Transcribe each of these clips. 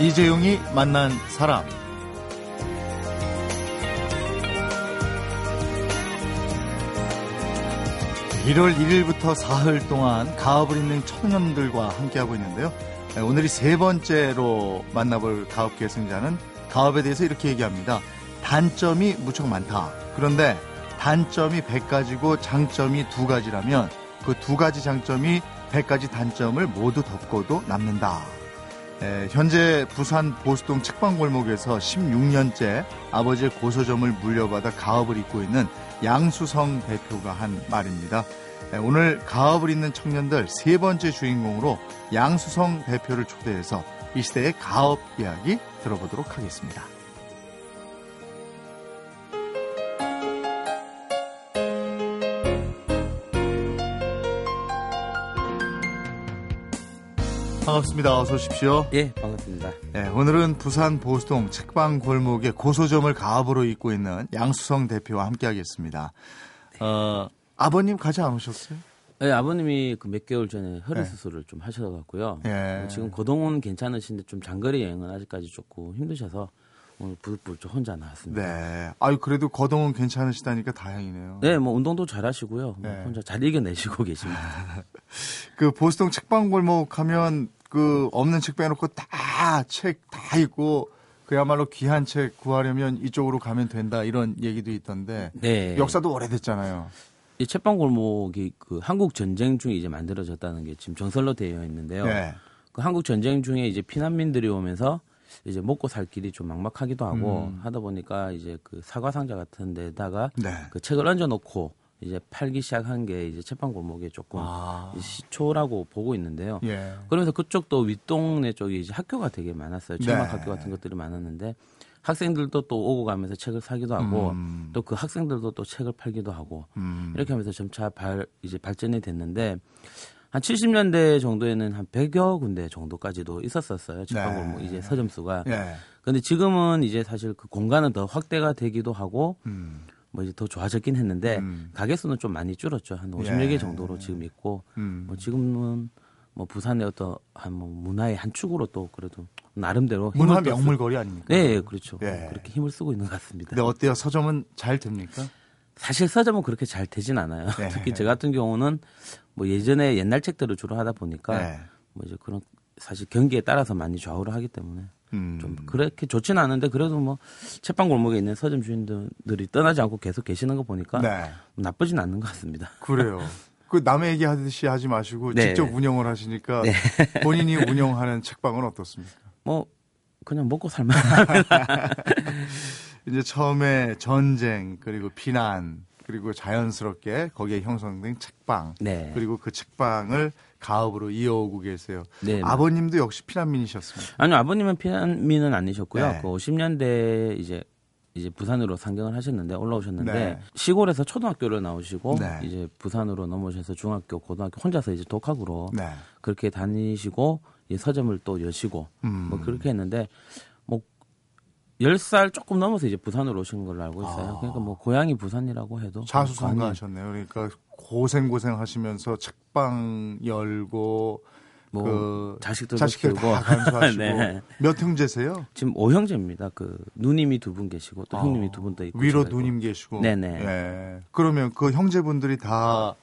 이재용이 만난 사람. (1월 1일부터) 사흘 동안 가업을 잇는 청년들과 함께하고 있는데요. 네, 오늘이 세 번째로 만나볼 가업 계승자는 가업에 대해서 이렇게 얘기합니다. 단점이 무척 많다. 그런데 단점이 100가지고 장점이 두 가지라면 그두 가지 장점이 100가지 단점을 모두 덮고도 남는다 에, 현재 부산 보수동 책방골목에서 16년째 아버지의 고소점을 물려받아 가업을 잇고 있는 양수성 대표가 한 말입니다. 에, 오늘 가업을 잇는 청년들 세 번째 주인공으로 양수성 대표를 초대해서 이 시대의 가업 이야기 들어보도록 하겠습니다. 반갑습니다. 어서 오십시오. 예, 반갑습니다. 네, 오늘은 부산 보수동 책방 골목의 고소점을 가업으로 잇고 있는 양수성 대표와 함께하겠습니다. 어, 아버님 가지 않으셨어요? 네, 아버님이 그 몇 개월 전에 허리 수술을 좀 하셔갖고요. 예. 어, 지금 거동은 괜찮으신데 좀 장거리 여행은 아직까지 조금 힘드셔서 오늘 부득부득 좀 혼자 나왔습니다. 네. 아유 그래도 거동은 괜찮으시다니까 다행이네요. 네, 뭐 운동도 잘하시고요. 뭐 네. 혼자 잘 이겨내시고 계십니다. 그 보수동 책방 골목 하면 그 없는 책 빼놓고 다 책 다 있고 그야말로 귀한 책 구하려면 이쪽으로 가면 된다 이런 얘기도 있던데 네. 역사도 오래됐잖아요. 이 채빵 골목이 그 한국 전쟁 중에 이제 만들어졌다는 게 지금 정설로 되어 있는데요. 네. 그 한국 전쟁 중에 이제 피난민들이 오면서 이제 먹고 살 길이 좀 막막하기도 하고 음. 하다 보니까 이제 그 사과 상자 같은 데다가 네. 그 책을 얹어 놓고 이제 팔기 시작한 게 이제 채빵 골목에 조금 아. 시초라고 보고 있는데요. 예. 그러면서 그쪽도 윗동네 쪽이 이제 학교가 되게 많았어요. 네. 체막 학교 같은 것들이 많았는데 학생들도 또 오고 가면서 책을 사기도 하고 음. 또그 학생들도 또 책을 팔기도 하고 음. 이렇게 하면서 점차 발 이제 발전이 됐는데 한 70년대 정도에는 한 100여 군데 정도까지도 있었었어요. 책방골목 네. 이제 서점수가. 예. 근데 지금은 이제 사실 그 공간은 더 확대가 되기도 하고 음. 뭐 이제 더 좋아졌긴 했는데 음. 가게 수는 좀 많이 줄었죠. 한 50여 예. 개 정도로 지금 있고 음. 뭐 지금은 뭐 부산의 어떤 한뭐 문화의 한 축으로 또 그래도 나름대로 문화 명물거리 아닙니까? 네, 예, 그렇죠. 예. 그렇게 힘을 쓰고 있는 것 같습니다. 근데 어때요? 서점은 잘 됩니까? 사실 서점은 그렇게 잘 되진 않아요. 네. 특히 저 같은 경우는 뭐 예전에 옛날 책들을 주로 하다 보니까 네. 뭐 이제 그런 사실 경기에 따라서 많이 좌우를 하기 때문에 음. 좀 그렇게 좋지는 않은데 그래도 뭐 책방 골목에 있는 서점 주인들이 떠나지 않고 계속 계시는 거 보니까 네. 나쁘진 않는 것 같습니다. 그래요. 그 남의 얘기 하듯이 하지 마시고 네. 직접 운영을 하시니까 네. 본인이 운영하는 책방은 어떻습니까? 뭐 그냥 먹고 살만. 이제 처음에 전쟁 그리고 비난 그리고 자연스럽게 거기에 형성된 책방 네. 그리고 그 책방을 가업으로 이어오고 계세요. 네. 아버님도 역시 피난민이셨습니다. 아니요 아버님은 피난민은 아니셨고요. 네. 그 50년대 이제 이제 부산으로 상경을 하셨는데 올라오셨는데 네. 시골에서 초등학교를 나오시고 네. 이제 부산으로 넘어오셔서 중학교, 고등학교 혼자서 이제 독학으로 네. 그렇게 다니시고 이 서점을 또 여시고 음. 뭐 그렇게 했는데 뭐 10살 조금 넘어서 이제 부산으로 오신 걸로 알고 있어요. 아. 그러니까 뭐 고향이 부산이라고 해도 자수성가하셨네요. 그러니까 고생 고생 하시면서 책방 열고 뭐 그 자식들도 자식들 키우고 다 간수하시고 네. 몇 형제세요? 지금 오형제입니다. 그 누님이 두 분 계시고 또 형님이 어, 두분 더 있고 위로. 누님 계시고. 네네. 예. 그러면 그 형제분들이 다 아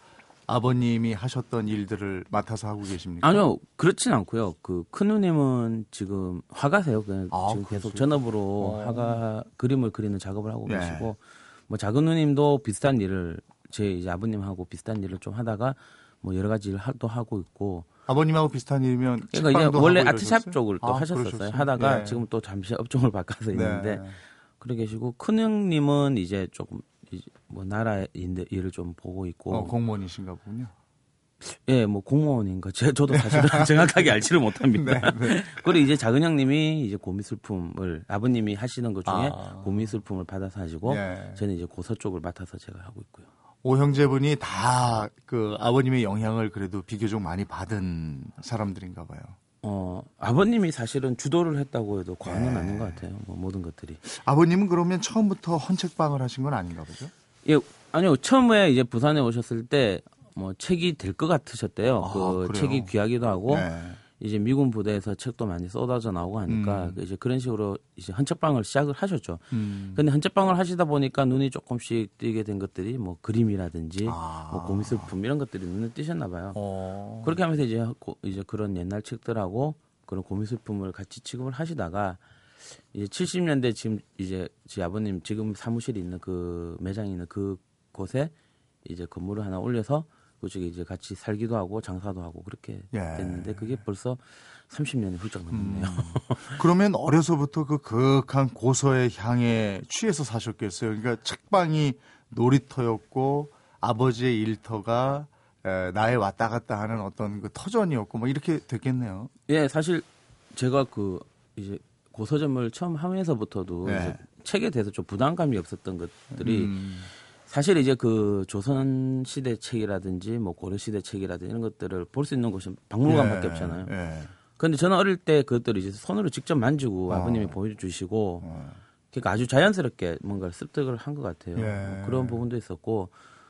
버님이 하셨던 일들을 맡아서 하고 계십니까? 아니요, 그렇진 않고요. 그 큰 누님은 지금 화가세요. 그냥 아, 지금 계속? 전업으로 어. 화가 그림을 그리는 작업을 하고 예. 계시고, 뭐 작은 누님도 비슷한 일을 제 이제 아버님하고 비슷한 일을 좀 하다가 뭐 여러 가지 일을 하- 또 하고 있고, 아버님하고 비슷한 일이면 그러니까 이제 원래 아트샵? 쪽을 또 아, 하셨었어요. 그러셨어요? 하다가 예. 지금 또 잠시 업종을 바꿔서 있는데 네. 그러 계시고 큰 형님은 이제 조금 뭐 나라 일- 일을 좀 보고 있고, 어, 공무원이신가 보군요. 예, 뭐 공무원인가 제, 저도 사실은 정확하게 알지를 못합니다. 네, 그리고 이제 작은 형님이 이제 고미술품을 아버님이 하시는 것 중에 아. 고미술품을 받아서 하시고 예. 저는 이제 고서 쪽을 맡아서 제가 하고 있고요. 오 형제분이 다 그 아버님의 영향을 그래도 비교적 많이 받은 사람들인가 봐요. 어, 아버님이 사실은 주도를 했다고 해도 과언은 네. 아닌 것 같아요. 뭐 모든 것들이. 아버님은 그러면 처음부터 헌책방을 하신 건 아닌가 보죠? 예, 아니요. 처음에 이제 부산에 오셨을 때 뭐 책이 될 것 같으셨대요. 아, 그 그래요? 책이 귀하기도 하고 네. 이제 미군 부대에서 책도 많이 쏟아져 나오고 하니까 음. 이제 그런 식으로 이제 헌책방을 시작을 하셨죠. 음. 근데 헌책방을 하시다 보니까 눈이 조금씩 띄게 된 것들이 뭐 그림이라든지 아. 뭐 고미술품 이런 것들이 눈에 띄셨나 봐요. 어. 그렇게 하면서 이제 고- 이제 그런 옛날 책들하고 그런 고미술품을 같이 취급을 하시다가 이제 70년대 지금 이제 제 아버님 지금 사무실이 있는 그 매장이 있는 그 곳에 이제 건물을 하나 올려서 그쪽에 이제 같이 살기도 하고 장사도 하고 그렇게 예. 됐는데 그게 벌써 30년이 훌쩍 넘었네요. 그러면 어려서부터 그 극한 고서의 향에 취해서 사셨겠어요. 그러니까 책방이 놀이터였고 아버지의 일터가 에, 나의 왔다 갔다 하는 어떤 그 터전이었고 뭐 이렇게 됐겠네요. 예, 사실 제가 그 이제 고서점을 처음 하면서부터도 네. 이제 책에 대해서 좀 부담감이 없었던 것들이 음. 사실 이제 그 조선 시대 책이라든지 뭐 고려 시대 책이라든지 이런 것들을 볼 수 있는 곳이 박물관밖에 예, 없잖아요. 예. 근데 저는 어릴 때 그것들을 이제 손으로 직접 만지고 어. 아버님이 보여주시고 어. 그러니까 아주 자연스럽게 뭔가를 습득을 한 것 같아요. 예. 뭐 그런 부분도 있었고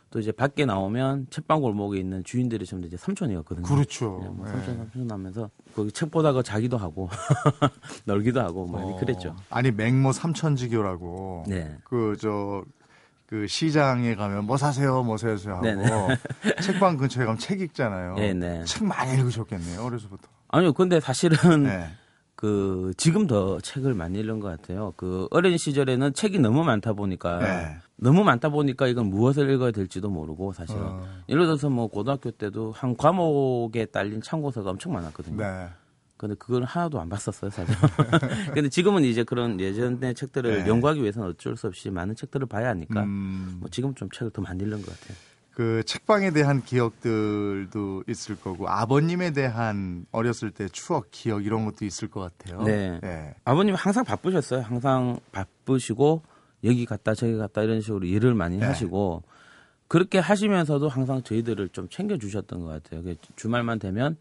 또 이제 밖에 나오면 책방 골목에 있는 주인들이 전부 이제 삼촌이었거든요. 그렇죠. 네, 뭐 예. 삼촌 삼촌 하면서 거기 책 보다가 자기도 하고 놀기도 하고 뭐 어. 그랬죠. 아니 맹모 삼천지교라고 네. 그저 그 시장에 가면 뭐 사세요, 뭐 사세요 하고 네네. 책방 근처에 가면 책 읽잖아요. 네네. 책 많이 읽으셨겠네요, 어려서부터. 아니요, 근데 사실은 네. 그 지금 더 책을 많이 읽은 것 같아요. 그 어린 시절에는 책이 너무 많다 보니까 네. 너무 많다 보니까 이건 무엇을 읽어야 될지도 모르고 사실은 어. 예를 들어서 뭐 고등학교 때도 한 과목에 딸린 참고서가 엄청 많았거든요. 네. 근데 그걸 하나도 안 봤었어요, 사실. 근데 지금은 이제 그런 예전의 책들을 네. 연구하기 위해서는 어쩔 수 없이 많은 책들을 봐야 하니까 음. 뭐 지금 좀 책을 더 많이 읽는 것 같아요. 그 책방에 대한 기억들도 있을 거고 아버님에 대한 어렸을 때 추억, 기억 이런 것도 있을 것 같아요. 네. 예. 아버님 항상 바쁘셨어요. 항상 바쁘시고 여기 갔다 저기 갔다 이런 식으로 일을 많이 네. 하시고 그렇게 하시면서도 항상 저희들을 좀 챙겨 주셨던 것 같아요. 그 주말만 되면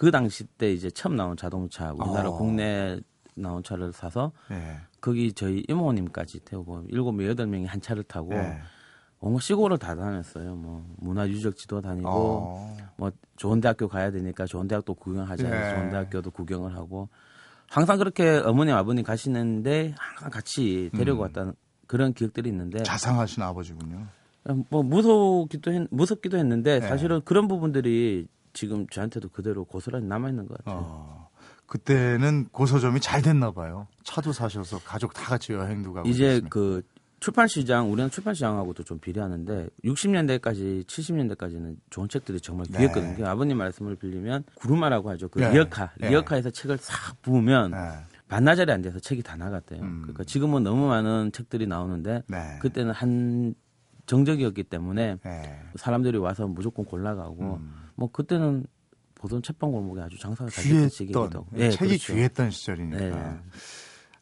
그 당시 때 이제 처음 나온 자동차 우리나라 어. 국내 나온 차를 사서 예. 거기 저희 이모님까지 태우고 일곱 명 여덟 명이 한 차를 타고 예. 온갖 시골을 다 다녔어요. 뭐 문화유적지도 다니고 어. 뭐 좋은 대학교 가야 되니까 좋은 대학도 구경하자 네. 좋은 대학교도 구경을 하고 항상 그렇게 어머님 아버님 가시는데 항상 같이 데리고 음. 갔다는 그런 기억들이 있는데 자상하신 아버지군요. 뭐 무섭기도 했, 무섭기도 했는데 네. 사실은 그런 부분들이 지금 저한테도 그대로 고스란히 남아 있는 것 같아요. 어. 그때는 고서점이 잘 됐나 봐요. 차도 사셔서 가족 다 같이 여행도 가고 이제 그랬으면. 그 출판 시장 우리는 출판 시장하고도 좀 비례하는데 60년대까지 70년대까지는 좋은 책들이 정말 네. 귀했거든요. 아버님 말씀을 빌리면 구루마라고 하죠. 그 네. 리어카 네. 리어카에서 책을 싹 부으면 네. 반나절이 안 돼서 책이 다 나갔대요. 음. 그러니까 지금은 너무 많은 책들이 나오는데 네. 그때는 한 정적이었기 때문에 네. 사람들이 와서 무조건 골라가고 음. 뭐 그때는 보통 책방 골목에 아주 장사가 잘 됐던 시기이기도 귀했던 하고. 예, 책이 그렇죠. 귀했던 시절이니까 네.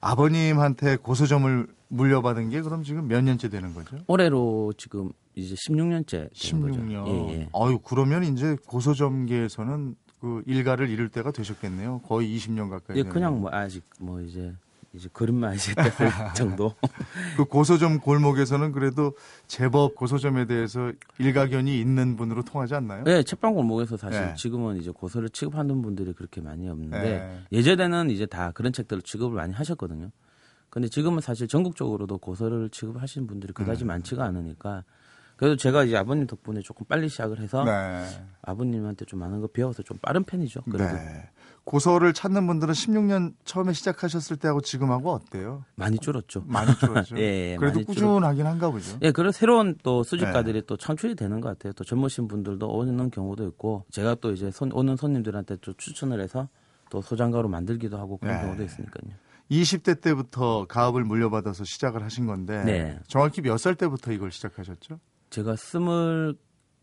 아버님한테 고서점을 물려받은 게 그럼 지금 몇 년째 되는 거죠? 올해로 지금 이제 16년째 되는 16년. 거죠. 예, 예. 아유 그러면 이제 고서점계에서는 그 일가를 이룰 때가 되셨겠네요. 거의 20년 가까이. 예, 되는. 그냥 뭐 아직 뭐 이제 이제 그림만 이제 뗄 정도. 그 고서점 골목에서는 그래도 제법 고서점에 대해서 일가견이 있는 분으로 통하지 않나요? 네, 책방 골목에서 사실 네. 지금은 이제 고서를 취급하는 분들이 그렇게 많이 없는데 네. 예전에는 이제 다 그런 책들을 취급을 많이 하셨거든요. 근데 지금은 사실 전국적으로도 고서를 취급하시는 분들이 그다지 음. 많지가 않으니까 그래도 제가 이제 아버님 덕분에 조금 빨리 시작을 해서 네. 아버님한테 좀 많은 거 배워서 좀 빠른 편이죠. 그래도 네. 고서를 찾는 분들은 16년 처음에 시작하셨을 때하고 지금하고 어때요? 많이 줄었죠. 많이 줄었죠. 예, 예, 그래도 꾸준하긴 한가 보죠. 예, 그런 새로운 또 수집가들이 네. 또 창출이 되는 것 같아요. 또 젊으신 분들도 오는 경우도 있고, 제가 또 이제 손, 오는 손님들한테 또 추천을 해서 또 소장가로 만들기도 하고 그런 네. 경우도 있으니까요. 20대 때부터 가업을 물려받아서 시작을 하신 건데 네. 정확히 몇 살 때부터 이걸 시작하셨죠? 제가 스물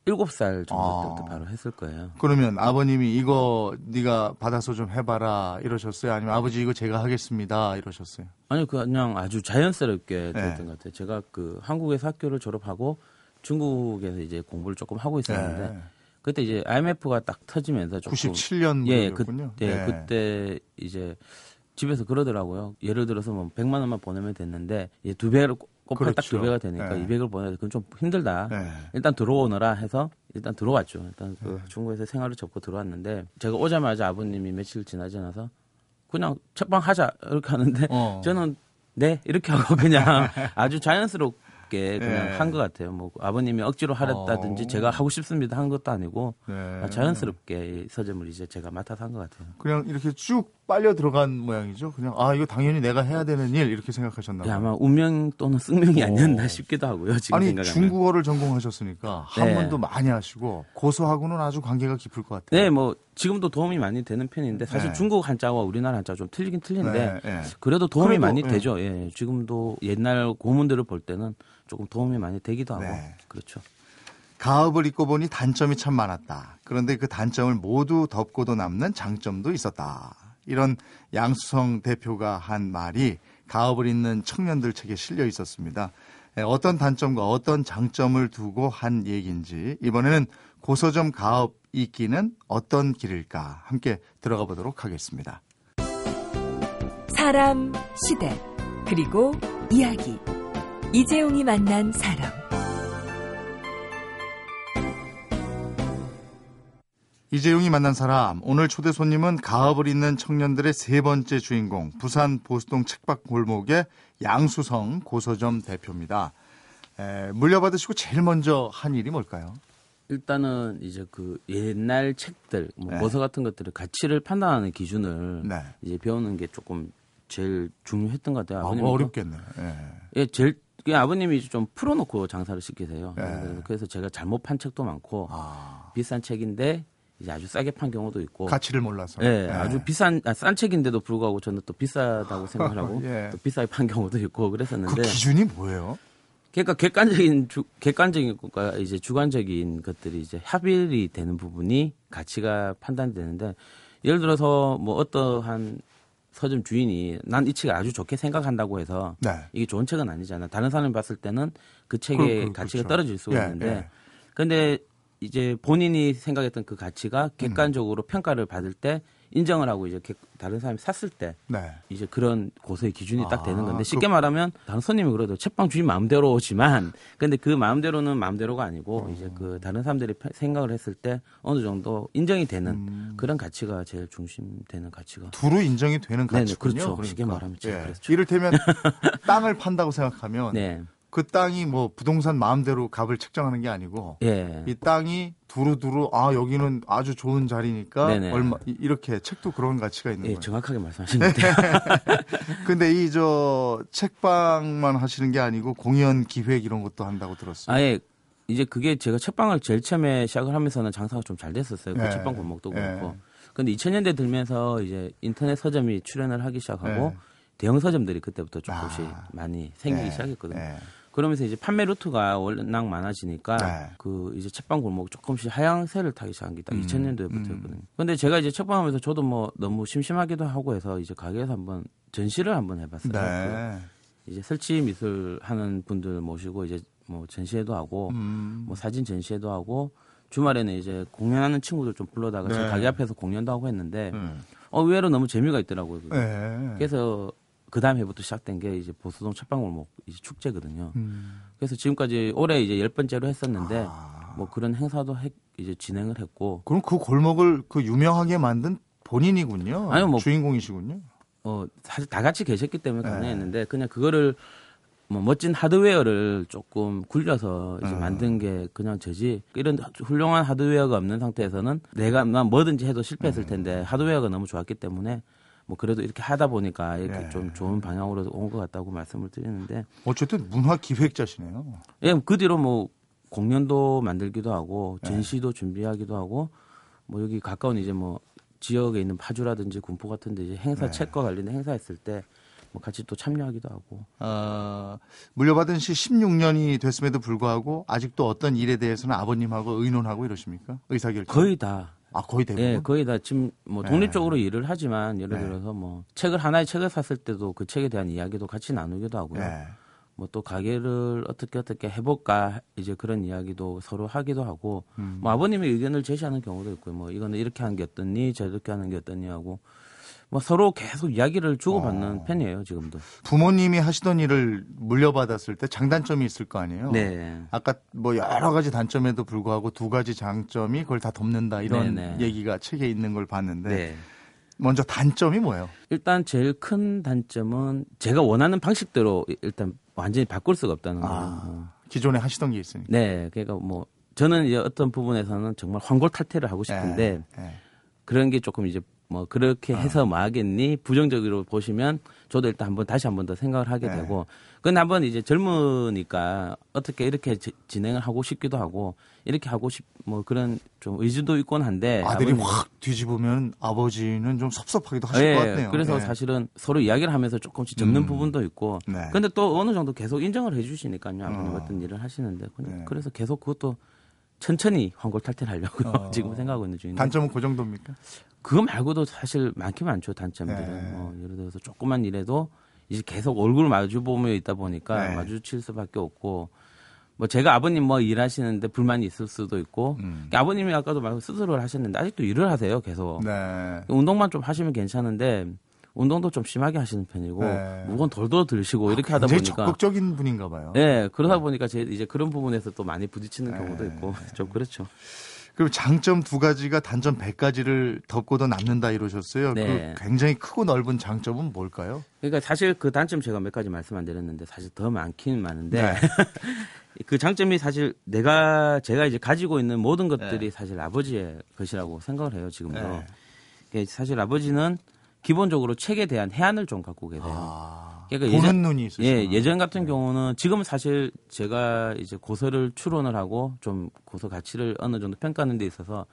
일곱 살 정도 아. 때부터 바로 했을 거예요. 그러면 아버님이 이거 네가 받아서 좀 해봐라 이러셨어요? 아니면 아버지 이거 제가 하겠습니다 이러셨어요? 아니, 그냥 아주 자연스럽게 네. 됐던 것 같아요. 제가 그 한국에서 학교를 졸업하고 중국에서 이제 공부를 조금 하고 있었는데, 네. 그때 이제 IMF가 딱 터지면서 조금 97년 예, 그, 군요 네, 그때 이제 집에서 그러더라고요. 예를 들어서 뭐 100만 원만 보내면 됐는데 예, 두 배를 곱하기 그렇죠. 딱두 배가 되니까 네. 200을 보내야 그건 좀 힘들다. 네. 일단 들어오너라 해서 일단 들어왔죠. 일단 그 중국에서 생활을 접고 들어왔는데 제가 오자마자 아버님이 며칠 지나지 않아서 그냥 책방 하자 이렇게 하는데 어. 저는 네 이렇게 하고 그냥 아주 자연스럽게 그냥 예. 한것 같아요. 뭐 아버님이 억지로 하랬다든지 어. 제가 하고 싶습니다 한 것도 아니고 네. 자연스럽게 이 서점을 이제 제가 맡아서 한 것 같아요. 그냥 이렇게 쭉 빨려 들어간 모양이죠. 그냥 아 이거 당연히 내가 해야 되는 일 이렇게 생각하셨나 예, 봐요. 아마 운명 또는 숙명이 어. 아니었나 싶기도 하고요. 지금 아니 생각하면. 중국어를 전공하셨으니까 네. 한문도 많이 하시고 고수하고는 아주 관계가 깊을 것 같아요. 네, 뭐 지금도 도움이 많이 되는 편인데 사실 네. 중국 한자와 우리나라 한자 좀 틀리긴 틀린데 네, 네. 그래도 도움이 그래도, 많이 예. 되죠. 예, 지금도 옛날 고문들을 볼 때는 조금 도움이 많이 되기도 하고 네. 그렇죠. 가업을 입고 보니 단점이 참 많았다. 그런데 그 단점을 모두 덮고도 남는 장점도 있었다. 이런 양수성 대표가 한 말이 가업을 입는 청년들 책에 실려 있었습니다. 에, 어떤 단점과 어떤 장점을 두고 한 얘기인지 이번에는 고서점 가업 읽기는 어떤 길일까 함께 들어가 보도록 하겠습니다. 사람, 시대, 그리고 이야기. 이재용이 만난 사람. 이재용이 만난 사람 오늘 초대 손님은 가업을 잇는 청년들의 세 번째 주인공 부산 보수동 책박 골목의 양수성 고서점 대표입니다. 에, 물려받으시고 제일 먼저 한 일이 뭘까요? 일단은 이제 그 옛날 책들, 뭐 네. 모서 같은 것들을 가치를 판단하는 기준을 네. 이제 배우는 게 조금 제일 중요했던 것 같아요. 아, 아버님도- 뭐 어렵겠네. 예. 예, 제일 그냥 아버님이 좀 풀어놓고 장사를 시키세요. 네. 그래서- 그래서 제가 잘못 판 책도 많고 아, 비싼 책인데 이제 아주 싸게 판 경우도 있고. 가치를 몰라서. 예, 예. 아주 비싼 아, 싼 책인데도 불구하고 저는 또 비싸다고 생각을 하고 예. 또 비싸게 판 경우도 있고 그 그랬었는데. 기준이 뭐예요? 그러니까 객관적인 주, 객관적인 것과 이제 주관적인 것들이 이제 합일이 되는 부분이 가치가 판단되는데 예를 들어서 뭐 어떠한 서점 주인이 난 이 책을 아주 좋게 생각한다고 해서 네. 이게 좋은 책은 아니잖아. 다른 사람이 봤을 때는 그 책의 그- 그- 가치가 그렇죠. 떨어질 수가 예, 있는데 예. 근데 이제 본인이 생각했던 그 가치가 객관적으로 평가를 받을 때 인정을 하고 이제 객- 다른 사람이 샀을 때 네. 이제 그런 고소의 기준이 딱 되는 아, 건데 쉽게 그- 말하면 다른 손님이 그래도 책방 주인 마음대로지만 근데 그 마음대로는 마음대로가 아니고 이제 그 다른 사람들이 펴- 생각을 했을 때 어느 정도 인정이 되는 음. 그런 가치가 제일 중심되는 가치가 두루 인정이 되는 네네, 가치군요. 그렇죠. 그러니까. 쉽게 말하면 예. 그렇죠. 이를테면 땅을 판다고 생각하면 네. 그 땅이 뭐 부동산 마음대로 값을 책정하는 게 아니고 예. 이 땅이 두루두루 아 여기는 아주 좋은 자리니까 네네. 얼마 이- 이렇게 책도 그런 가치가 있는 예, 거예요. 정확하게 같아요. 근데 이 저 책방만 하시는 게 아니고 공연 기획 이런 것도 한다고 들었어요. 아 예 이제 그게 제가 책방을 제일 처음에 시작을 하면서는 장사가 좀 잘 됐었어요. 그 예. 책방 골목도 예. 그렇고. 근데 2000년대 들면서 이제 인터넷 서점이 출연을 하기 시작하고 예. 대형 서점들이 그때부터 조금씩 아. 많이 생기기 예. 시작했거든요. 예. 그러면서 이제 판매 루트가 워낙 많아지니까 네. 그 이제 책방 골목 조금씩 하향세를 타기 시작한 게딱 음, 2000년도에부터였거든요. 근데 제가 이제 책방하면서 저도 뭐 너무 심심하기도 하고 해서 이제 가게에서 한번 전시를 한번 해봤어요. 네. 그 이제 설치 미술 하는 분들 모시고 이제 뭐 전시회도 하고 음. 뭐 사진 전시회도 하고 주말에는 이제 공연하는 친구들 좀 불러다가 제 네. 가게 앞에서 공연도 하고 했는데 음. 어 의외로 너무 재미가 있더라고요. 예. 그래서 그 다음 해부터 시작된 게 이제 보수동 첫방골목 이제 축제거든요. 음. 그래서 지금까지 올해 이제 열 번째로 했었는데 아. 뭐 그런 행사도 했- 이제 진행을 했고 그럼 그 골목을 그 유명하게 만든 본인이군요. 아니요, 뭐- 주인공이시군요. 어 사실 다 같이 계셨기 때문에 네. 가능했는데 그냥 그거를 뭐 멋진 하드웨어를 조금 굴려서 이제 음. 만든 게 그냥 저지 이런 훌륭한 하드웨어가 없는 상태에서는 내가 난 뭐든지 해도 실패했을 음. 텐데 하드웨어가 너무 좋았기 때문에 뭐 그래도 이렇게 하다 보니까 이렇게 예. 좀 좋은 방향으로 온 것 같다고 말씀을 드리는데 어쨌든 문화 기획자시네요. 예, 그 뒤로 뭐 공연도 만들기도 하고 네. 전시도 준비하기도 하고 뭐 여기 가까운 이제 뭐 지역에 있는 파주라든지 군포 같은 데 이제 행사 네. 책과 관련된 행사 했을 때 뭐 같이 또 참여하기도 하고 어, 물려받은 시 16년이 됐음에도 불구하고 아직도 어떤 일에 대해서는 아버님하고 의논하고 이러십니까? 의사결정. 거의 다 아 거의 대부분. 예, 거의 다 지금 뭐 네. 독립적으로 일을 하지만 예를 네. 들어서 뭐 책을 하나의 책을 샀을 때도 그 책에 대한 이야기도 같이 나누기도 하고요. 예. 뭐또 가게를 어떻게 어떻게 해볼까 이제 그런 이야기도 서로 하기도 하고 음. 뭐 아버님의 의견을 제시하는 경우도 있고요. 뭐 이거는 이렇게 하는 게 어떻니 저렇게 하는 게 어떻니 하고 뭐 서로 계속 이야기를 주고받는 어. 편이에요 지금도. 부모님이 하시던 일을 물려받았을 때 장단점이 있을 거 아니에요. 네. 아까 뭐 여러 가지 단점에도 불구하고 두 가지 장점이 그걸 다 덮는다 이런 네네. 얘기가 책에 있는 걸 봤는데 네. 먼저 단점이 뭐예요? 일단 제일 큰 단점은 제가 원하는 방식대로 일단 완전히 바꿀 수가 없다는 거예요. 아. 어. 기존에 하시던 게 있으니까. 네, 그러니까 뭐 저는 이제 어떤 부분에서는 정말 황골탈퇴를 하고 싶은데 예, 예. 그런 게 조금 이제 뭐 그렇게 아. 해서 뭐 하겠니 부정적으로 보시면 저도 일단 한번 다시 한번 더 생각을 하게 네. 되고 근데 한번 이제 젊으니까 어떻게 이렇게 지- 진행을 하고 싶기도 하고 이렇게 하고 싶 뭐 그런 좀 의지도 있곤 한데 아들이 아버님- 확 뒤집으면 아버지는 좀 섭섭하기도 하실 예, 것 같네요. 그래서 예. 사실은 서로 이야기를 하면서 조금씩 접는 음. 부분도 있고 네. 근데 또 어느 정도 계속 인정을 해주시니까요 아버님 어. 어떤 일을 하시는데 네. 그래서 계속 그것도 천천히 황골탈퇴를 하려고 어. 지금 생각하고 있는 중인데 단점은 그 정도입니까? 그거 말고도 사실 많긴 많죠 단점들은 네. 뭐 예를 들어서 조그만 일에도 이제 계속 얼굴 마주 보며 있다 보니까 네. 마주칠 수밖에 없고 뭐 제가 아버님 뭐 일하시는데 불만이 있을 수도 있고 음. 아버님이 아까도 말씀 스스로를 하셨는데 아직도 일을 하세요 계속 네. 운동만 좀 하시면 괜찮은데 운동도 좀 심하게 하시는 편이고 네. 무거운 돌도 들시고 이렇게 하다 보니까 적극적인 분인가 봐요. 네 그러다 보니까 제 이제 그런 부분에서 또 많이 부딪히는 네. 경우도 있고 좀 그렇죠. 그리고 장점 두 가지가 단점 100가지를 덮고도 남는다 이러셨어요. 네. 그 굉장히 크고 넓은 장점은 뭘까요? 그러니까 사실 그 단점 제가 몇 가지 말씀 안 드렸는데 사실 더 많긴 많은데 네. 그 장점이 사실 내가 제가 이제 가지고 있는 모든 것들이 사실 아버지의 것이라고 생각을 해요 지금도. 네. 사실 아버지는 기본적으로 책에 대한 해안을 좀 갖고 계세요. 아, 그러니까 보는 예전- 눈이 있으시구나. 예, 예전 같은 경우는 지금은 사실 제가 이제 고서를 추론을 하고 좀 고서 가치를 어느 정도 평가하는 데 있어서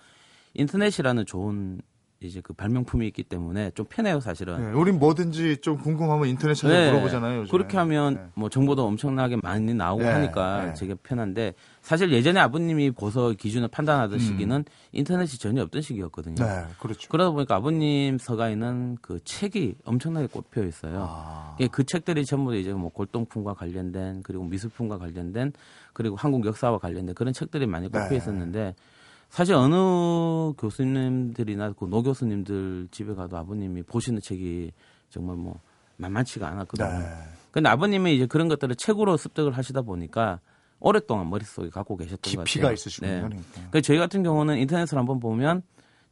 인터넷이라는 좋은 이제 그 발명품이 있기 때문에 좀 편해요, 사실은. 네, 우린 뭐든지 좀 궁금하면 인터넷 찾아 네, 물어보잖아요. 요즘에. 그렇게 하면 네. 뭐 정보도 엄청나게 많이 나오고 네, 하니까 네. 되게 편한데 사실 예전에 아버님이 고서 기준을 판단하던 음. 시기는 인터넷이 전혀 없던 시기였거든요. 네, 그렇죠. 그러다 보니까 아버님 서가에는 그 책이 엄청나게 꼽혀 있어요. 아, 예, 그 책들이 전부 이제 뭐 골동품과 관련된 그리고 미술품과 관련된 그리고 한국 역사와 관련된 그런 책들이 많이 꼽혀 네. 있었는데 사실 어느 교수님들이나 그 노 교수님들 집에 가도 아버님이 보시는 책이 정말 뭐 만만치가 않았거든요. 네. 근데 아버님이 이제 그런 것들을 책으로 습득을 하시다 보니까 오랫동안 머릿속에 갖고 계셨던 것 깊이가 같아요. 있으시군요. 네. 그러니까. 그러니까 저희 같은 경우는 인터넷을 한번 보면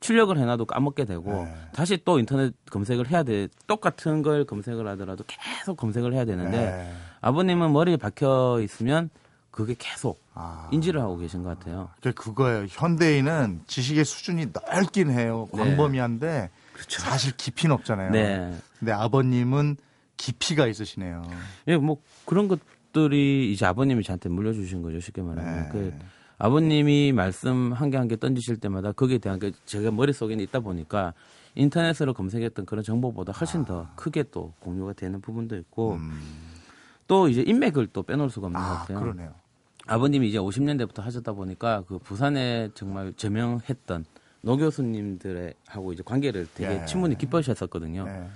출력을 해놔도 까먹게 되고 네. 다시 또 인터넷 검색을 해야 돼. 똑같은 걸 검색을 하더라도 계속 검색을 해야 되는데 네. 아버님은 머리에 박혀 있으면 그게 계속 아, 인지를 하고 계신 것 같아요. 그게 그거예요. 현대인은 지식의 수준이 넓긴 해요. 네. 광범위한데 사실 깊이는 없잖아요. 네. 근데 아버님은 깊이가 있으시네요. 예, 뭐 그런 것들이 이제 아버님이 저한테 물려주신 거죠. 쉽게 말하면. 네. 그 아버님이 말씀 한 개 한 개 던지실 때마다 거기에 대한 게 제가 머릿속에 있다 보니까 인터넷으로 검색했던 그런 정보보다 훨씬 더 크게 또 공유가 되는 부분도 있고 또 이제 인맥을 또 빼놓을 수가 없는 것 음. 아, 같아요. 그러네요. 아버님이 이제 50년대부터 하셨다 보니까 그 부산에 정말 저명했던 노 교수님들의 하고 이제 관계를 되게 예. 친분이 깊으셨었거든요. 네.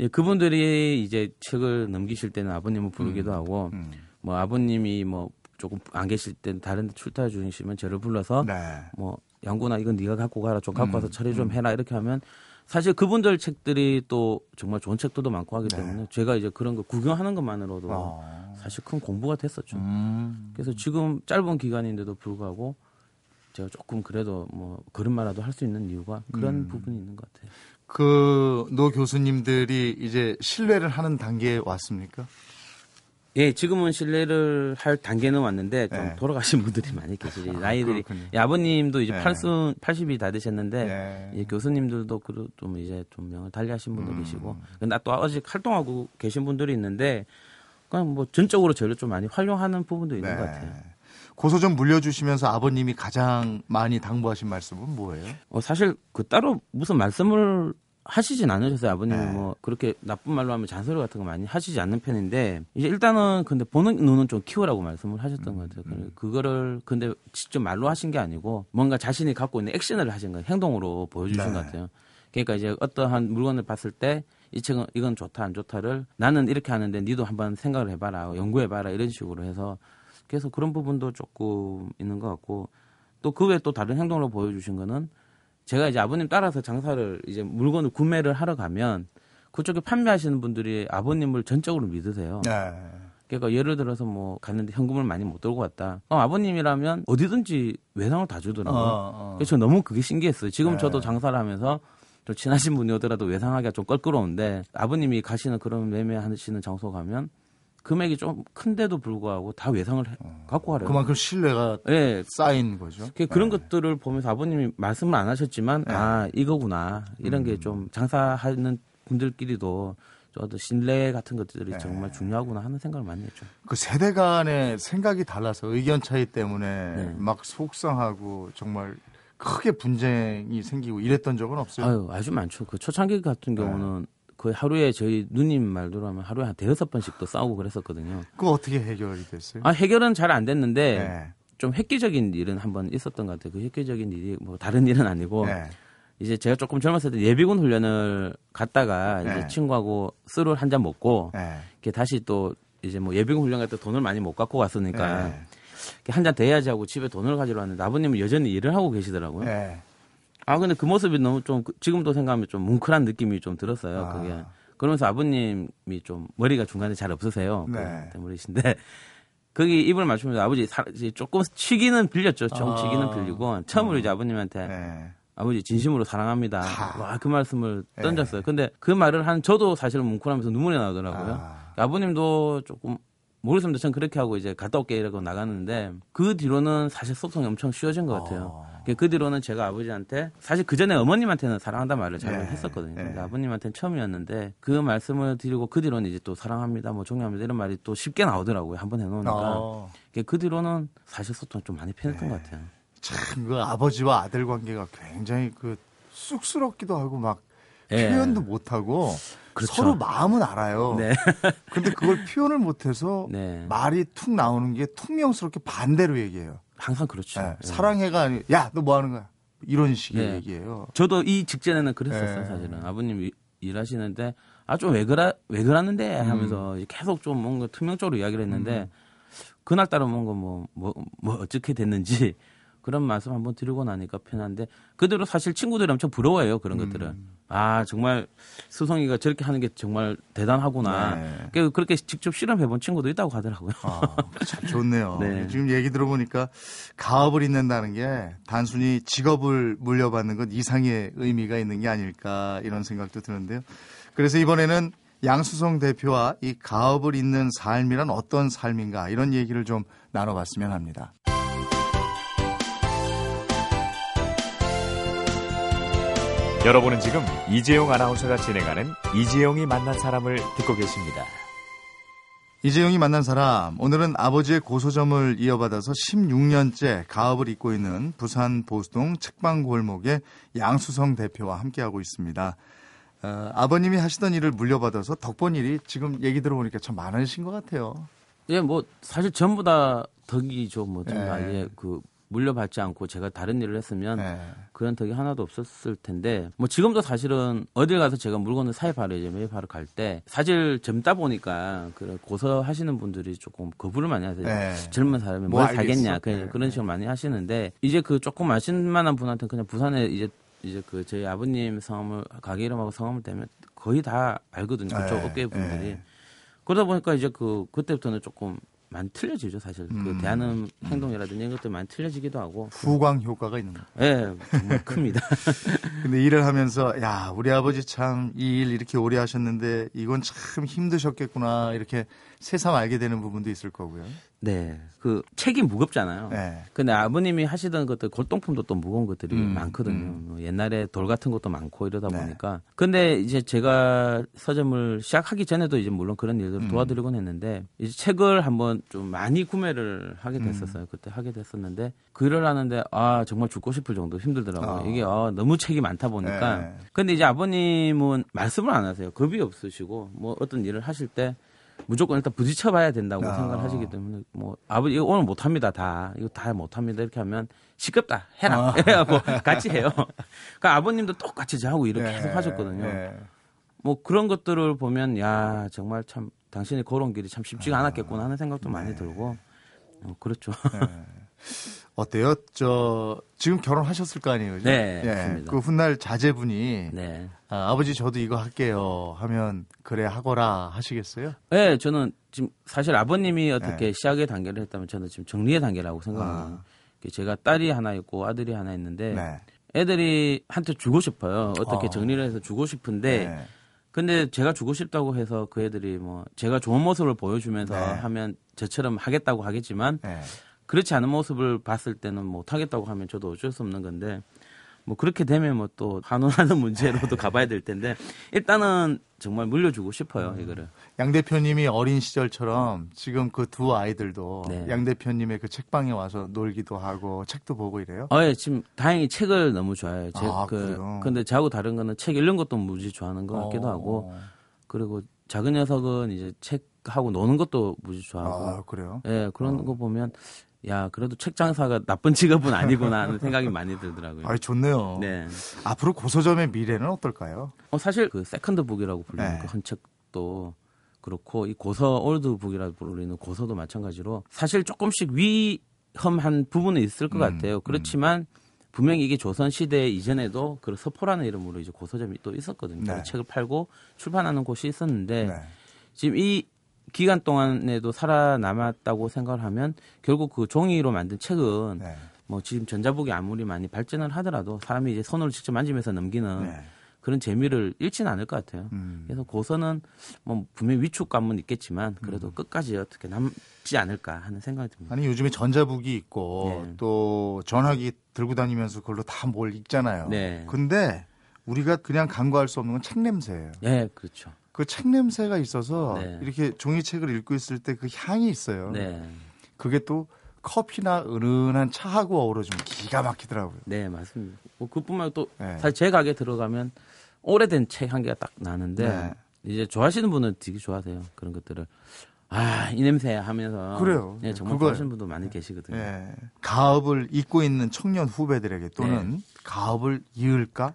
예, 그분들이 이제 책을 넘기실 때는 아버님을 부르기도 하고 음. 뭐 아버님이 뭐 조금 안 계실 때 다른 데 출타 중이시면 저를 불러서 네. 뭐 양구나 이건 네가 갖고 가라 좀 갖고 음, 와서 처리 좀 해라 이렇게 하면 사실 그분들 책들이 또 정말 좋은 책들도 많고 하기 네. 때문에 제가 이제 그런 거 구경하는 것만으로도 어. 사실 큰 공부가 됐었죠. 음. 그래서 지금 짧은 기간인데도 불구하고 제가 조금 그래도 뭐 그런 말라도 할 수 있는 이유가 그런 음. 부분이 있는 것 같아요. 그 노 교수님들이 이제 신뢰를 하는 단계에 왔습니까? 예, 지금은 신뢰를 할 단계는 왔는데 좀 네. 돌아가신 분들이 많이 계시지. 아, 나이들이. 예, 아버님도 이제 네. 80, 80이 다 되셨는데 네. 예, 교수님들도 그- 좀 이제 좀 명을 달리하신 분도 음. 계시고 근데 또 아직 활동하고 계신 분들이 있는데 그냥 뭐 전적으로 저를 좀 많이 활용하는 부분도 있는 네. 것 같아요. 고소점 물려주시면서 아버님이 가장 많이 당부하신 말씀은 뭐예요? 어, 사실 그 따로 무슨 말씀을 하시진 않으셨어요. 아버님이 네. 뭐 그렇게 나쁜 말로 하면 잔소리 같은 거 많이 하시지 않는 편인데 이제 일단은 근데 보는 눈은 좀 키우라고 말씀을 하셨던 것 같아요. 음. 그- 그거를 근데 직접 말로 하신 게 아니고 뭔가 자신이 갖고 있는 액션을 하신 거 행동으로 보여주신 네. 것 같아요. 그러니까 이제 어떠한 물건을 봤을 때 이 책은 이건 좋다 안 좋다를 나는 이렇게 하는데 니도 한번 생각을 해봐라 연구해봐라 이런 식으로 해서 그래서 그런 부분도 조금 있는 것 같고 또 그 외에 또 다른 행동으로 보여주신 거는 제가 이제 아버님 따라서 장사를 이제 물건을 구매를 하러 가면 그쪽에 판매하시는 분들이 아버님을 전적으로 믿으세요. 네. 그러니까 예를 들어서 뭐 갔는데 현금을 많이 못 들고 왔다. 그럼 아버님이라면 어디든지 외상을 다 주더라고요. 어, 어. 그래서 너무 그게 신기했어요. 지금 네. 저도 장사를 하면서 좀 친하신 분이 오더라도 외상하기가 좀 껄끄러운데 아버님이 가시는 그런 매매하시는 장소 가면 금액이 좀 큰데도 불구하고 다 외상을 해- 갖고 가래요. 그만큼 신뢰가 예. 쌓인 거죠. 그- 그런 네. 것들을 보면서 아버님이 말씀을 안 하셨지만 네. 아 이거구나 이런 음. 게좀 장사하는 분들끼리도 저도 신뢰 같은 것들이 네. 정말 중요하구나 하는 생각을 많이 했죠. 그 세대 간의 생각이 달라서 의견 차이 때문에 네. 막 속상하고 정말 크게 분쟁이 생기고 이랬던 적은 없어요. 아유 아주 많죠. 그 초창기 같은 네. 경우는 거의 하루에 저희 누님 말대로 하면 하루에 한 대여섯 번씩도 싸우고 그랬었거든요. 그거 어떻게 해결이 됐어요? 아 해결은 잘 안 됐는데 네. 좀 획기적인 일은 한번 있었던 것 같아요. 그 획기적인 일이 뭐 다른 일은 아니고 네. 이제 제가 조금 젊었을 때 예비군 훈련을 갔다가 네. 이제 친구하고 술을 한 잔 먹고 네. 이렇게 다시 또 이제 뭐 예비군 훈련 갈 때 돈을 많이 못 갖고 갔으니까 네. 한잔더 해야지 하고 집에 돈을 가지러 왔는데 아버님은 여전히 일을 하고 계시더라고요. 네. 아 근데 그 모습이 너무 좀 그- 지금도 생각하면 좀 뭉클한 느낌이 좀 들었어요. 아. 그게 그러면서 아버님이 좀 머리가 중간에 잘 없으세요. 네. 그 머리신데 거기 입을 맞추면서 아버지 사- 조금 치기는 빌렸죠. 좀 아. 치기는 빌리고 처음으로 이제 아버님한테 네. 아버지 진심으로 사랑합니다. 아. 와그 말씀을 네. 던졌어요. 근데 그 말을 한 저도 사실은 뭉클하면서 눈물이 나더라고요. 아. 아버님도 조금 모르겠습니다. 전 그렇게 하고 이제 갔다 올게 이러고 나갔는데 그 뒤로는 사실 소통이 엄청 쉬워진 것 같아요. 어. 그 뒤로는 제가 아버지한테 사실 그 전에 어머님한테는 사랑한다 말을 잘 네. 했었거든요. 근데 네. 아버님한테는 처음이었는데 그 말씀을 드리고 그 뒤로는 이제 또 사랑합니다, 뭐 존경합니다 이런 말이 또 쉽게 나오더라고요. 한번 해놓으니까 어. 그 뒤로는 사실 소통이 좀 많이 편했던 네. 것 같아요. 참, 그 아버지와 아들 관계가 굉장히 그 쑥스럽기도 하고 막 예. 표현도 못하고 그렇죠. 서로 마음은 알아요. 네. 근데 그걸 표현을 못해서 네. 말이 툭 나오는 게 퉁명스럽게 반대로 얘기해요. 항상 그렇죠. 예, 예. 사랑해가 아니고 야, 너 뭐 하는 거야? 이런 식의 네. 얘기예요. 저도 이 직전에는 그랬었어요, 네. 사실은. 아버님 이- 일하시는데, 아, 좀 왜 그러, 왜 그러는데? 음. 하면서 계속 좀 뭔가 투명적으로 이야기를 했는데, 그날 따라 뭔가 뭐, 뭐, 뭐, 어떻게 됐는지, 그런 말씀 한번 드리고 나니까 편한데, 그대로 사실 친구들이 엄청 부러워해요, 그런 음. 것들을. 아, 정말 수성이가 저렇게 하는 게 정말 대단하구나. 네. 그- 그렇게 직접 실험해본 친구도 있다고 하더라고요. 아, 참 좋네요. 네. 지금 얘기 들어보니까 가업을 잇는다는 게 단순히 직업을 물려받는 것 이상의 의미가 있는 게 아닐까 이런 생각도 드는데요. 그래서 이번에는 양수성 대표와 이 가업을 잇는 삶이란 어떤 삶인가 이런 얘기를 좀 나눠봤으면 합니다. 여러분은 지금 이재용 아나운서가 진행하는 이재용이 만난 사람을 듣고 계십니다. 이재용이 만난 사람 오늘은 아버지의 고소점을 이어받아서 16년째 가업을 잇고 있는 부산 보수동 책방 골목의 양수성 대표와 함께하고 있습니다. 어, 아버님이 하시던 일을 물려받아서 덕본 일이 지금 얘기 들어보니까 참 많으신 것 같아요. 예, 뭐 사실 전부 다 덕이죠. 뭐 전부 다 네. 이제 그 물려받지 않고 제가 다른 일을 했으면 네. 그런 덕이 하나도 없었을 텐데 뭐 지금도 사실은 어딜 가서 제가 물건을 사입하러 이제 매입하러 갈 때 사실 젊다 보니까 그런 고서하시는 분들이 조금 거부를 많이 하세요. 네. 젊은 사람이 뭐뭘 알겠어. 사겠냐 그, 네, 그런 식으로 많이 하시는데 이제 그 조금 아실 만한 분한테는 그냥 부산에 이제 이제 그 저희 아버님 성함을 가게 이름하고 성함을 대면 거의 다 알거든요. 그쪽 네, 업계 분들이. 네. 그러다 보니까 이제 그 그때부터는 조금 많이 틀려지죠 사실 음. 그 대하는 행동이라든지 이런 것들 많이 틀려지기도 하고 후광 효과가 있는 거예요. 예 정말 큽니다 근데 일을 하면서 야 우리 아버지 참 이 일 이렇게 오래 하셨는데 이건 참 힘드셨겠구나 이렇게 새삼 알게 되는 부분도 있을 거고요. 네 그 책이 무겁잖아요 네. 근데 아버님이 하시던 것들 골동품도 또 무거운 것들이 음, 많거든요 음. 뭐 옛날에 돌 같은 것도 많고 이러다 네. 보니까 근데 이제 제가 서점을 시작하기 전에도 이제 물론 그런 일들을 음. 도와드리곤 했는데 이제 책을 한번 좀 많이 구매를 하게 음. 됐었어요 그때 하게 됐었는데 글을 하는데 아 정말 죽고 싶을 정도 힘들더라고요 어. 이게 아, 너무 책이 많다 보니까 네. 근데 이제 아버님은 말씀을 안 하세요. 겁이 없으시고 뭐 어떤 일을 하실 때 무조건 일단 부딪혀 봐야 된다고 아. 생각을 하시기 때문에 뭐 아버지 이거 오늘 못 합니다. 다. 이거 다 못 합니다. 이렇게 하면 시끄럽다. 해라. 아. 해라고 같이 해요. 그러니까 아버님도 똑같이 저하고 일을 네. 계속 하셨거든요. 네. 뭐 그런 것들을 보면 야, 정말 참 당신이 걸어온 길이 참 쉽지가 않았겠구나 하는 생각도 네. 많이 들고 어, 그렇죠. 네. 어때요? 저 지금 결혼하셨을 거 아니에요? 그죠? 네, 예. 그 훗날 자제분이 네. 아, 아버지 저도 이거 할게요 하면 그래 하거라 하시겠어요? 네, 저는 지금 사실 아버님이 어떻게 네. 시작의 단계를 했다면 저는 지금 정리의 단계라고 생각합니다. 제가 딸이 하나 있고 아들이 하나 있는데 네. 애들이 한테 주고 싶어요. 어떻게 어. 정리를 해서 주고 싶은데 네. 근데 제가 주고 싶다고 해서 그 애들이 뭐 제가 좋은 모습을 보여주면서 네. 하면 저처럼 하겠다고 하겠지만 네. 그렇지 않은 모습을 봤을 때는 못 하겠다고 하면 저도 어쩔 수 없는 건데 뭐 그렇게 되면 뭐또 환원하는 문제로도 가봐야 될 텐데 일단은 정말 물려주고 싶어요 이거를 양 대표님이 어린 시절처럼 지금 그 두 아이들도 네. 양 대표님의 그 책방에 와서 놀기도 하고 책도 보고 이래요. 어, 예, 지금 다행히 책을 너무 좋아해요. 제, 아, 그, 그래요? 근데 저하고 다른 거는 책 읽는 것도 무지 좋아하는 것 같기도 어. 하고 그리고 작은 녀석은 이제 책하고 노는 것도 무지 좋아하고 아, 그래요? 예, 그런 거 보면 야, 그래도 책 장사가 나쁜 직업은 아니구나 하는 생각이 많이 들더라고요. 아, 좋네요. 네. 앞으로 고서점의 미래는 어떨까요? 어, 사실 그 second book이라고 불리는 네. 그 헌책도 그렇고 이 고서 old book이라고 불리는 고서도 마찬가지로 사실 조금씩 위험한 부분은 있을 것 음, 같아요. 그렇지만 분명히 이게 조선 시대 이전에도 그 서포라는 이름으로 이제 고서점이 또 있었거든요. 네. 그 책을 팔고 출판하는 곳이 있었는데 네. 지금 이 기간 동안에도 살아남았다고 생각을 하면 결국 그 종이로 만든 책은 네. 뭐 지금 전자북이 아무리 많이 발전을 하더라도 사람이 이제 손으로 직접 만지면서 넘기는 네. 그런 재미를 잃지는 않을 것 같아요. 음. 그래서 고서는 뭐 분명히 위축감은 있겠지만 그래도 음. 끝까지 어떻게 남지 않을까 하는 생각이 듭니다. 아니 요즘에 전자북이 있고 네. 또 전화기 들고 다니면서 그걸로 다 뭘 읽잖아요. 네. 근데 우리가 그냥 간과할 수 없는 건 책 냄새예요. 예, 그렇죠. 그 책 냄새가 있어서 네. 이렇게 종이책을 읽고 있을 때 그 향이 있어요. 네, 그게 또 커피나 은은한 차하고 어우러지면 기가 막히더라고요. 네 맞습니다. 뭐 그뿐만 또 네. 사실 제 가게 들어가면 오래된 책한 개가 딱 나는데 네. 이제 좋아하시는 분은 되게 좋아하세요 그런 것들을. 아, 이 냄새 하면서. 그래요. 예, 정말. 좋아하시는 분도 많이 계시거든요. 예. 가업을 잊고 있는 청년 후배들에게 또는 네. 가업을 이을까?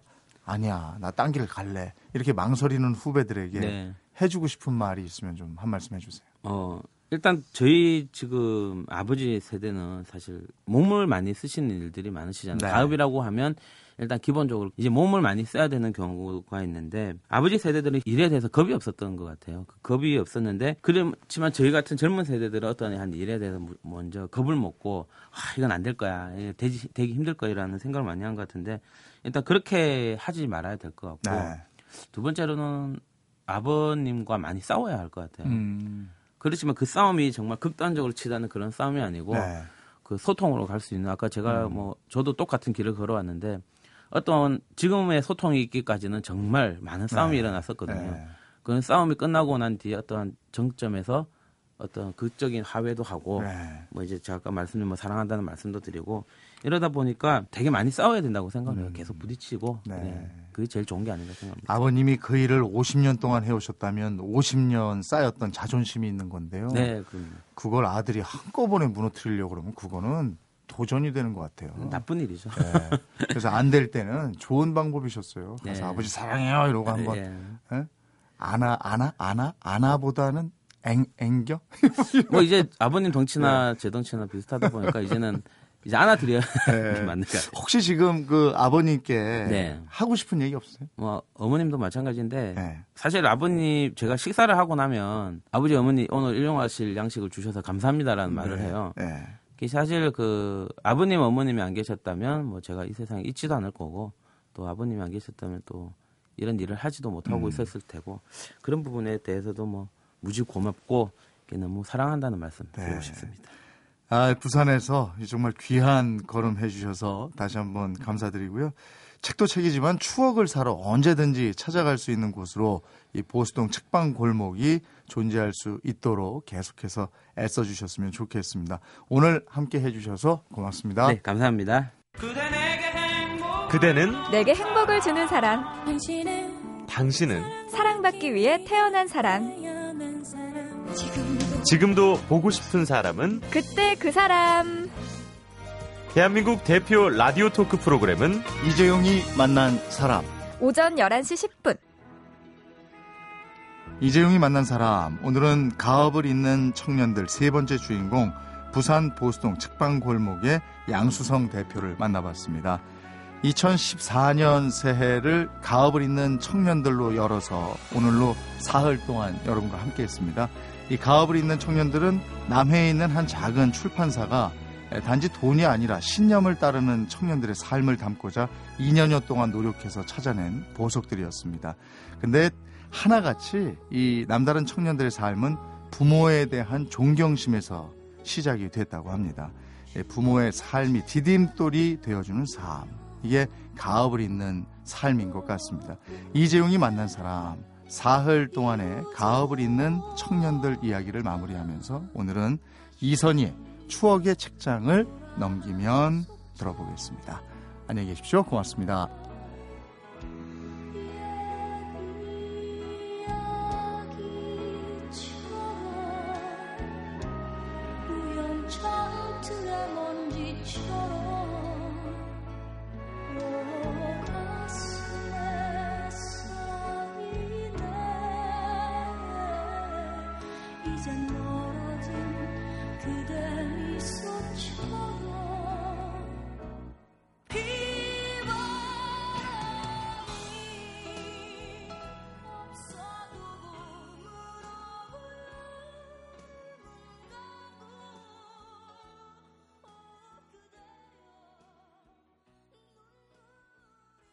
아니야, 나 딴 길 갈래. 이렇게 망설이는 후배들에게 네. 해주고 싶은 말이 있으면 좀 한 말씀 해주세요. 어, 일단 저희 지금 아버지 세대는 사실 몸을 많이 쓰시는 일들이 많으시잖아요. 네. 가업이라고 하면 일단 기본적으로 이제 몸을 많이 써야 되는 경우가 있는데 아버지 세대들은 일에 대해서 겁이 없었던 것 같아요. 그 겁이 없었는데 그렇지만 저희 같은 젊은 세대들은 어떤 한 일에 대해서 무- 먼저 겁을 먹고 아 이건 안 될 거야, 되지, 되기 힘들 거야라는 생각을 많이 한 것 같은데 일단 그렇게 하지 말아야 될 것 같고 네. 두 번째로는 아버님과 많이 싸워야 할 것 같아요. 음, 그렇지만 그 싸움이 정말 극단적으로 치닫는 그런 싸움이 아니고 네. 그 소통으로 갈 수 있는 아까 제가 뭐 저도 똑같은 길을 걸어왔는데 어떤 지금의 소통이 있기까지는 정말 많은 싸움이 네. 일어났었거든요. 네. 그런 싸움이 끝나고 난 뒤에 어떤 정점에서 어떤 극적인 화해도 하고 네. 뭐 이제 제가 아까 말씀드린 뭐 사랑한다는 말씀도 드리고 이러다 보니까 되게 많이 싸워야 된다고 생각해요. 계속 부딪히고 네. 네. 그게 제일 좋은 게 아닌가 생각합니다. 아버님이 그 일을 50년 동안 해오셨다면 50년 쌓였던 자존심이 있는 건데요. 네, 그럼 그걸 아들이 한꺼번에 무너뜨리려고 그러면 그거는 도전이 되는 것 같아요. 나쁜 일이죠. 네. 그래서 안 될 때는 좋은 방법이셨어요. 그래서 네. 아버지 사랑해요 이러고 한번 예. 예? 안아 안아 안아 안아보다는 앵 앵겨 뭐 이제 아버님 덩치나 제 덩치나 비슷하다 보니까 이제는 이제 안아드려야 네. 맞는 것 같아요. 혹시 지금 그 아버님께 네. 하고 싶은 얘기 없어요? 뭐 어머님도 마찬가지인데 네. 사실 아버님 제가 식사를 하고 나면 아버지 어머니 오늘 일용하실 양식을 주셔서 감사합니다라는 말을 해요. 네. 그게 사실 그 아버님 어머님이 안 계셨다면 뭐 제가 이 세상에 있지도 않을 거고 또 아버님이 안 계셨다면 또 이런 일을 하지도 못하고 음. 있었을 테고 그런 부분에 대해서도 뭐 무지 고맙고 이렇게 너무 사랑한다는 말씀 드리고 네. 싶습니다. 아, 부산에서 정말 귀한 걸음 해주셔서 다시 한번 감사드리고요. 책도 책이지만 추억을 사러 언제든지 찾아갈 수 있는 곳으로 이 보수동 책방 골목이 존재할 수 있도록 계속해서 애써 주셨으면 좋겠습니다. 오늘 함께 해주셔서 고맙습니다. 네, 감사합니다. 그대는 내게 행복을 주는 사람, 당신은 사랑받기 위해 태어난 사람. 지금도 보고 싶은 사람은 그때 그 사람. 대한민국 대표 라디오 토크 프로그램은 이재용이 만난 사람. 오전 11시 10분. 이재용이 만난 사람. 오늘은 가업을 잇는 청년들 세 번째 주인공 부산 보수동 측방 골목의 양수성 대표를 만나봤습니다. 2014년 새해를 가업을 잇는 청년들로 열어서 오늘로 사흘 동안 여러분과 함께 했습니다. 이 가업을 잇는 청년들은 남해에 있는 한 작은 출판사가 단지 돈이 아니라 신념을 따르는 청년들의 삶을 담고자 2년여 동안 노력해서 찾아낸 보석들이었습니다. 근데 하나같이 이 남다른 청년들의 삶은 부모에 대한 존경심에서 시작이 됐다고 합니다. 부모의 삶이 디딤돌이 되어주는 삶. 이게 가업을 잇는 삶인 것 같습니다. 이재용이 만난 사람, 사흘 동안의 가업을 잇는 청년들 이야기를 마무리하면서 오늘은 이선희의 추억의 책장을 넘기면 들어보겠습니다. 안녕히 계십시오. 고맙습니다.